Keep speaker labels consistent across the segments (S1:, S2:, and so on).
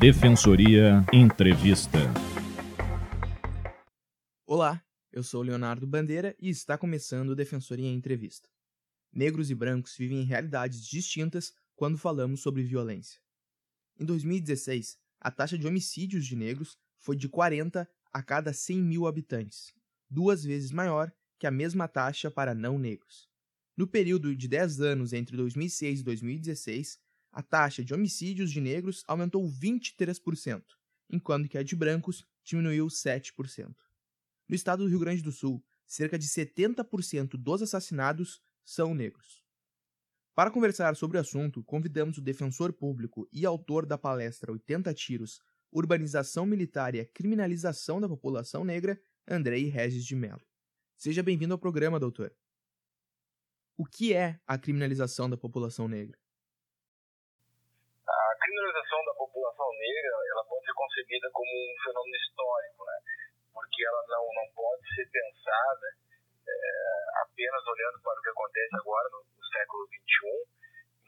S1: Defensoria Entrevista.
S2: Olá, eu sou Leonardo Bandeira e está começando o Defensoria Entrevista. Negros e brancos vivem em realidades distintas quando falamos sobre violência. Em 2016, a taxa de homicídios de negros foi de 40 a cada 100 mil habitantes, duas vezes maior que a mesma taxa para não negros. No período de 10 anos entre 2006 e 2016, a taxa de homicídios de negros aumentou 23%, enquanto que a de brancos diminuiu 7%. No estado do Rio Grande do Sul, cerca de 70% dos assassinados são negros. Para conversar sobre o assunto, convidamos o defensor público e autor da palestra 80 Tiros Urbanização Militar e a Criminalização da População Negra, Andrei Regis de Mello. Seja bem-vindo ao programa, doutor. O que é a criminalização da população negra?
S3: Criminalização da população negra ela pode ser concebida como um fenômeno histórico, né? porque ela não, não pode ser pensada é, apenas olhando para o que acontece agora no, no século XXI,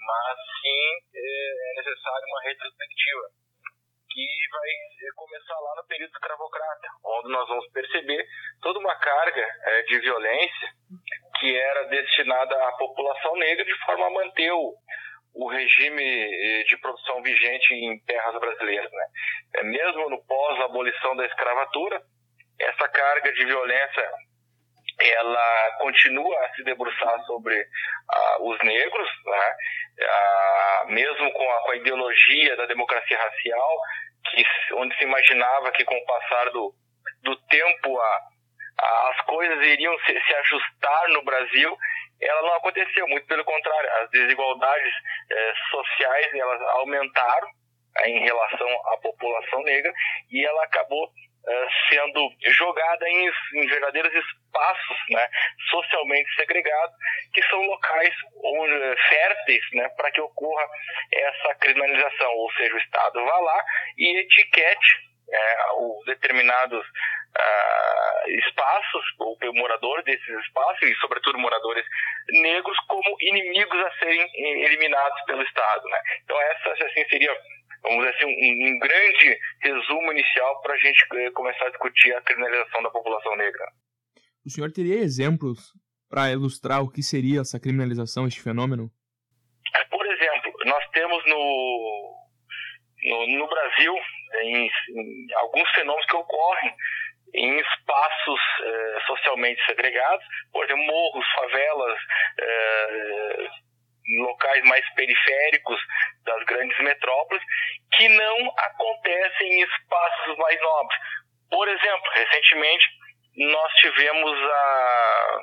S3: mas sim é, é necessária uma retrospectiva que vai eh, começar lá no período escravocrata, onde nós vamos perceber toda uma carga é, de violência que era destinada à população negra de forma a manter o, o regime eh, de produção vigente em terras brasileiras. Né? É, mesmo no pós-abolição da escravatura, essa carga de violência ela continua a se debruçar sobre uh, os negros, né? uh, mesmo com a, com a, ideologia da democracia racial, que, onde se imaginava que com o passar do, do tempo a, a, as coisas iriam se, se, ajustar no Brasil, ela não aconteceu, muito pelo contrário, as desigualdades eh, sociais elas aumentaram em relação à população negra e ela acabou uh, sendo jogada em, em, verdadeiros espaços né, socialmente segregados, que são locais onde, férteis né, para que ocorra essa criminalização, ou seja, o Estado vá lá e etiquete é, os determinados uh, espaços, ou moradores desses espaços, e sobretudo moradores negros, como inimigos a serem eliminados pelo Estado. Né? Então essa assim, seria vamos dizer assim, um, um grande resumo inicial para a gente eh, começar a discutir a criminalização da população negra.
S2: O senhor teria exemplos para ilustrar o que seria essa criminalização, este fenômeno?
S3: Por exemplo, nós temos no, no, no Brasil em, em alguns fenômenos que ocorrem em espaços eh, socialmente segregados, por exemplo, morros, favelas, eh, locais mais periféricos das grandes metrópoles, que não acontecem em espaços mais nobres. Por exemplo, recentemente nós tivemos a,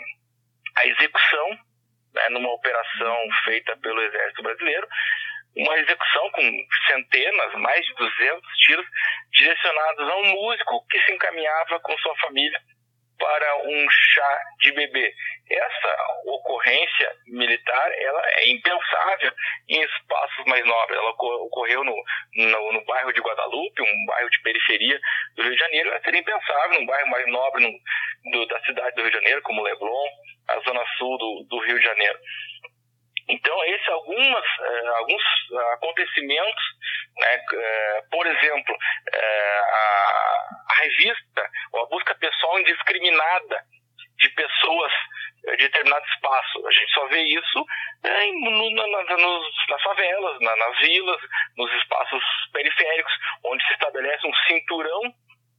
S3: a execução, né, numa operação feita pelo Exército Brasileiro, uma execução com centenas, mais de 200 tiros direcionados a um músico que se encaminhava com sua família para um chá de bebê. Essa ocorrência militar ela é impensável em espaços mais nobres. Ela ocorreu no, no, no, bairro de Guadalupe, um bairro de periferia do Rio de Janeiro. Ela seria impensável num bairro mais nobre no, do, da cidade do Rio de Janeiro, como Leblon, a zona sul do, do Rio de Janeiro. Então, esses algumas, uh, alguns acontecimentos, né, por exemplo, a, a, revista ou a busca pessoal indiscriminada de pessoas de determinado espaço. A gente só vê isso no, na, nos, nas favelas, na, nas vilas, nos espaços periféricos, onde se estabelece um cinturão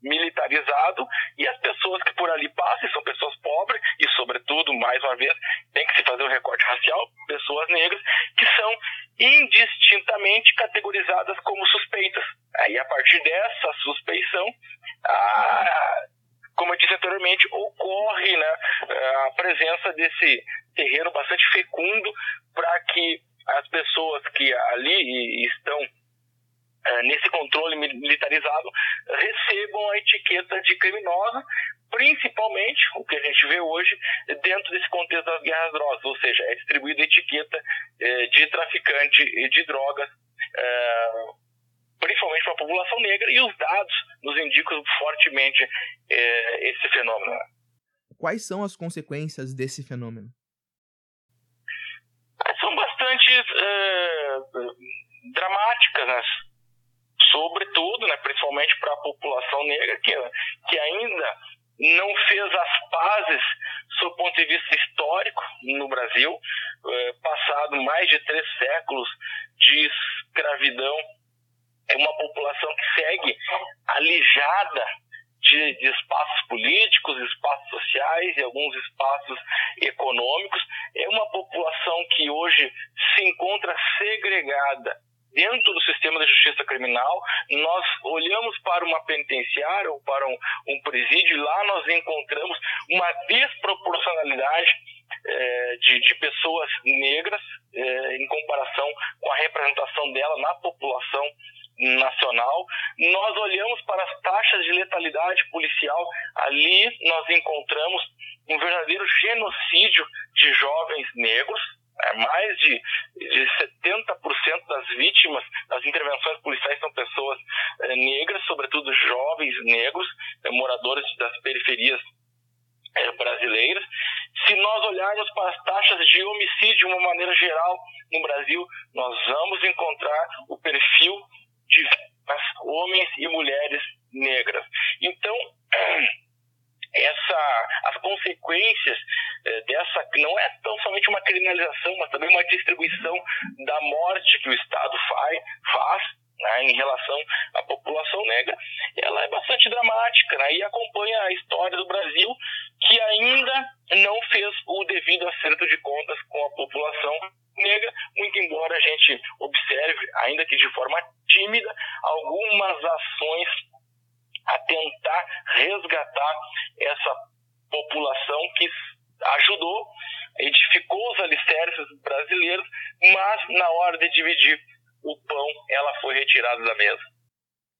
S3: militarizado e as pessoas que por ali passam são pessoas pobres e, sobretudo, mais uma vez, tem que se fazer um recorte racial, pessoas negras, que são indistintamente categorizadas como suspeitas. Aí, a partir dessa suspeição, a, como eu disse anteriormente, ocorre né, a presença desse terreno bastante fecundo para que as pessoas que ali estão nesse controle militarizado recebam a etiqueta de criminosa, principalmente o que a gente vê hoje dentro desse contexto das guerras drogas, ou seja, é distribuída a etiqueta é, de traficante de drogas, é, principalmente para a população negra, e os dados nos indicam fortemente esse fenômeno.
S2: Quais são as consequências desse fenômeno?
S3: São bastante dramáticas, né? Sobretudo, né, principalmente para a população negra, que, que ainda não fez as pazes, do ponto de vista histórico, no Brasil, eh, passado mais de três séculos de escravidão, é uma população que segue alijada de, de, espaços políticos, espaços sociais e alguns espaços econômicos. É uma população que hoje se encontra segregada dentro do sistema de justiça criminal, nós olhamos para uma penitenciária ou para um, um presídio e lá nós encontramos uma desproporcionalidade é, de, de, pessoas negras é, em comparação com a representação dela na população nacional. Nós olhamos para as taxas de letalidade policial, ali nós encontramos um verdadeiro genocídio de jovens negros, é, mais de, de 70% das vítimas das intervenções policiais são pessoas é, negras, sobretudo jovens negros, é, moradores das periferias é, brasileiras. Se nós olharmos para as taxas de homicídio de uma maneira geral no Brasil, nós vamos encontrar o perfil de homens e mulheres negras. Então, essa, as consequências dessa não é tão somente uma criminalização, mas também uma distribuição da morte que o Estado faz, faz né, em relação à população negra, ela é bastante dramática né, e acompanha a história do Brasil, que ainda não fez o devido acerto de contas com a população negra, muito embora a gente observe, ainda que de forma tímida, algumas ações a tentar resgatar essa população que ajudou, edificou os alicerces brasileiros, mas de dividir o pão, ela foi retirada da mesa.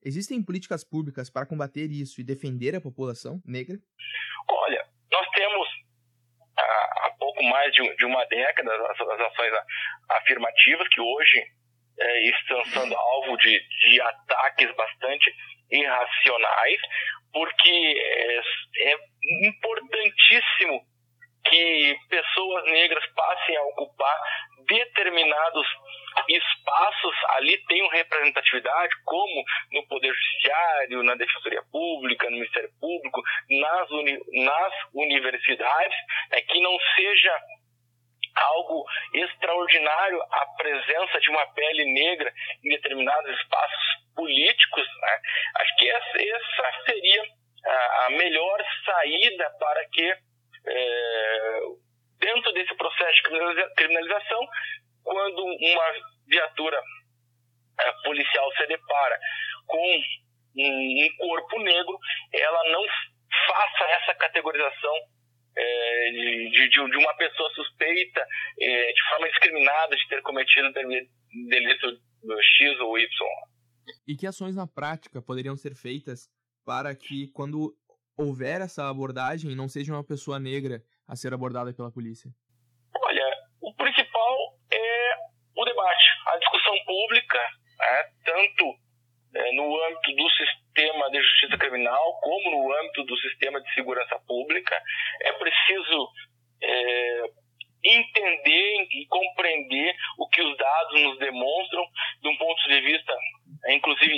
S2: Existem políticas públicas para combater isso e defender a população negra?
S3: Olha, nós temos há, há pouco mais de, de, uma década as, as ações afirmativas que hoje é, estão sendo alvo de, de ataques bastante irracionais, porque é, é importantíssimo que pessoas negras passem a ocupar determinados espaços ali tenham representatividade, como no Poder Judiciário, na Defensoria Pública, no Ministério Público, nas, uni nas universidades, é, que não seja algo extraordinário a presença de uma pele negra em determinados espaços políticos. Né? Acho que essa, essa seria a, a, melhor saída para que, é, dentro desse processo de criminalização, quando uma viatura é, policial se depara com um, corpo negro, ela não faça essa categorização é, de, de, de, uma pessoa suspeita é, de forma discriminada de ter cometido delito X ou Y.
S2: E que ações na prática poderiam ser feitas para que, quando houver essa abordagem, não seja uma pessoa negra a ser abordada pela polícia?
S3: Olha, o principal é o debate, a discussão pública, né, tanto é, no âmbito do sistema de justiça criminal, como no âmbito do sistema de segurança pública. É preciso é, entender e compreender o que os dados nos demonstram de um ponto de vista, inclusive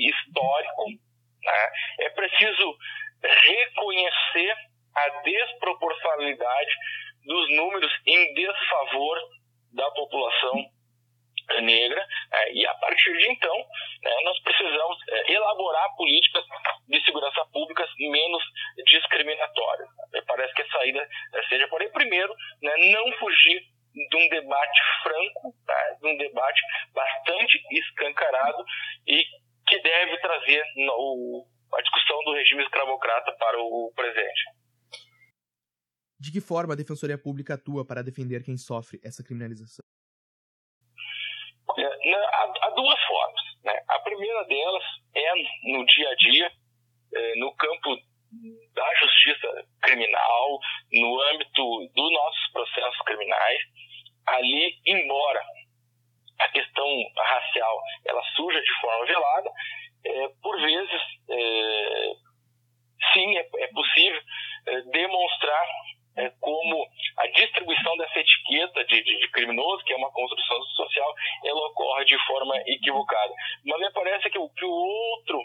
S3: menos discriminatórias. Me parece que a saída é, seja, porém, primeiro, né, não fugir de um debate franco, tá, de um debate bastante escancarado e que deve trazer no, a discussão do regime escravocrata para o presente.
S2: De que forma a Defensoria Pública atua para defender quem sofre essa criminalização?
S3: Há, duas formas. Né? A primeira delas é no dia a dia, é, no campo da justiça criminal, no âmbito dos nossos processos criminais. Ali, embora a questão racial ela surja de forma velada, é, por vezes, é, sim, é, é possível é, demonstrar é, como a distribuição dessa etiqueta de, de, de, criminoso, que é uma construção social, ela ocorre de forma equivocada. Mas me parece que o, que o outro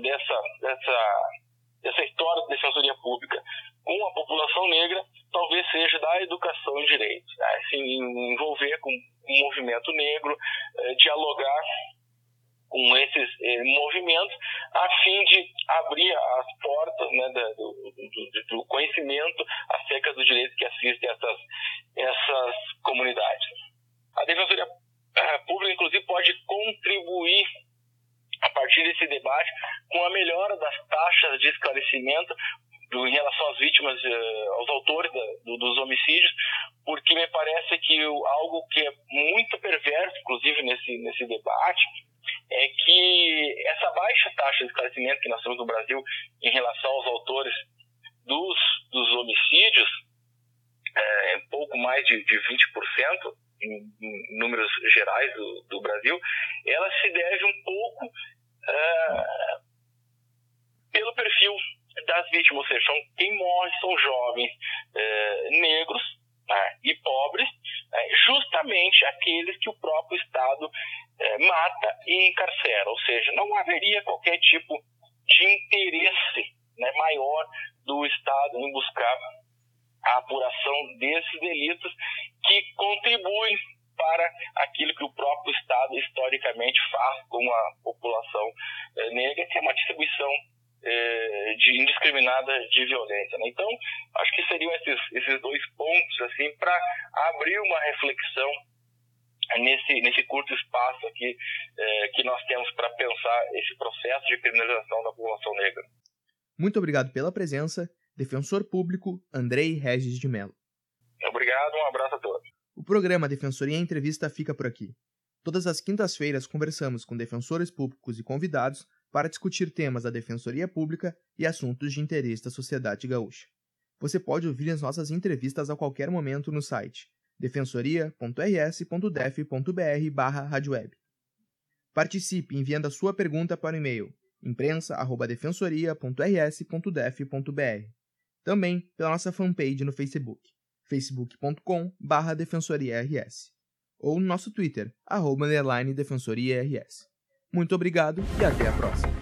S3: dessa, dessa, dessa história da defensoria pública com a população negra talvez seja da educação em direitos, né? assim, envolver com o movimento negro, eh, dialogar com esses eh, movimentos, a fim de abrir as portas né, do, do, do, conhecimento acerca dos direitos que assistem essas, essas comunidades. A Defensoria eh, Pública, inclusive, pode contribuir a partir desse debate com a melhora das taxas de esclarecimento em relação às vítimas, eh, aos autores do, dos homicídios, porque me parece que algo que é muito perverso, inclusive nesse, nesse debate, é que essa baixa taxa de esclarecimento que nós temos no Brasil em relação aos autores dos, dos homicídios, é, pouco mais de, de 20% em, em números gerais do, do, Brasil, ela se deve um pouco é, pelo perfil das vítimas, ou seja, são, quem morre são jovens é, negros né, e pobres, né, justamente aqueles que o próprio Estado é, mata e encarcera, ou seja, não haveria qualquer tipo de interesse né, maior do Estado em buscar a apuração desses delitos que contribuem para aquilo que o próprio Estado historicamente faz com a população é, negra, que é uma distribuição é, de indiscriminada de violência. Né? Então, acho que seriam esses, esses dois pontos assim para abrir uma reflexão nesse, nesse curto espaço aqui é, que nós temos para pensar esse processo de criminalização da população negra.
S2: Muito obrigado pela presença, defensor público Andrei Regis de Mello.
S3: Obrigado, um abraço a todos.
S2: O programa Defensoria Entrevista fica por aqui. Todas as quintas-feiras conversamos com defensores públicos e convidados para discutir temas da Defensoria Pública e assuntos de interesse da sociedade gaúcha. Você pode ouvir as nossas entrevistas a qualquer momento no site defensoria.rs.def.br/radioweb. Participe enviando a sua pergunta para o e-mail imprensa@defensoria.rs.def.br. Também pela nossa fanpage no Facebook, facebook.com/defensoriars, ou no nosso Twitter @defensoriars. Muito obrigado e até a próxima.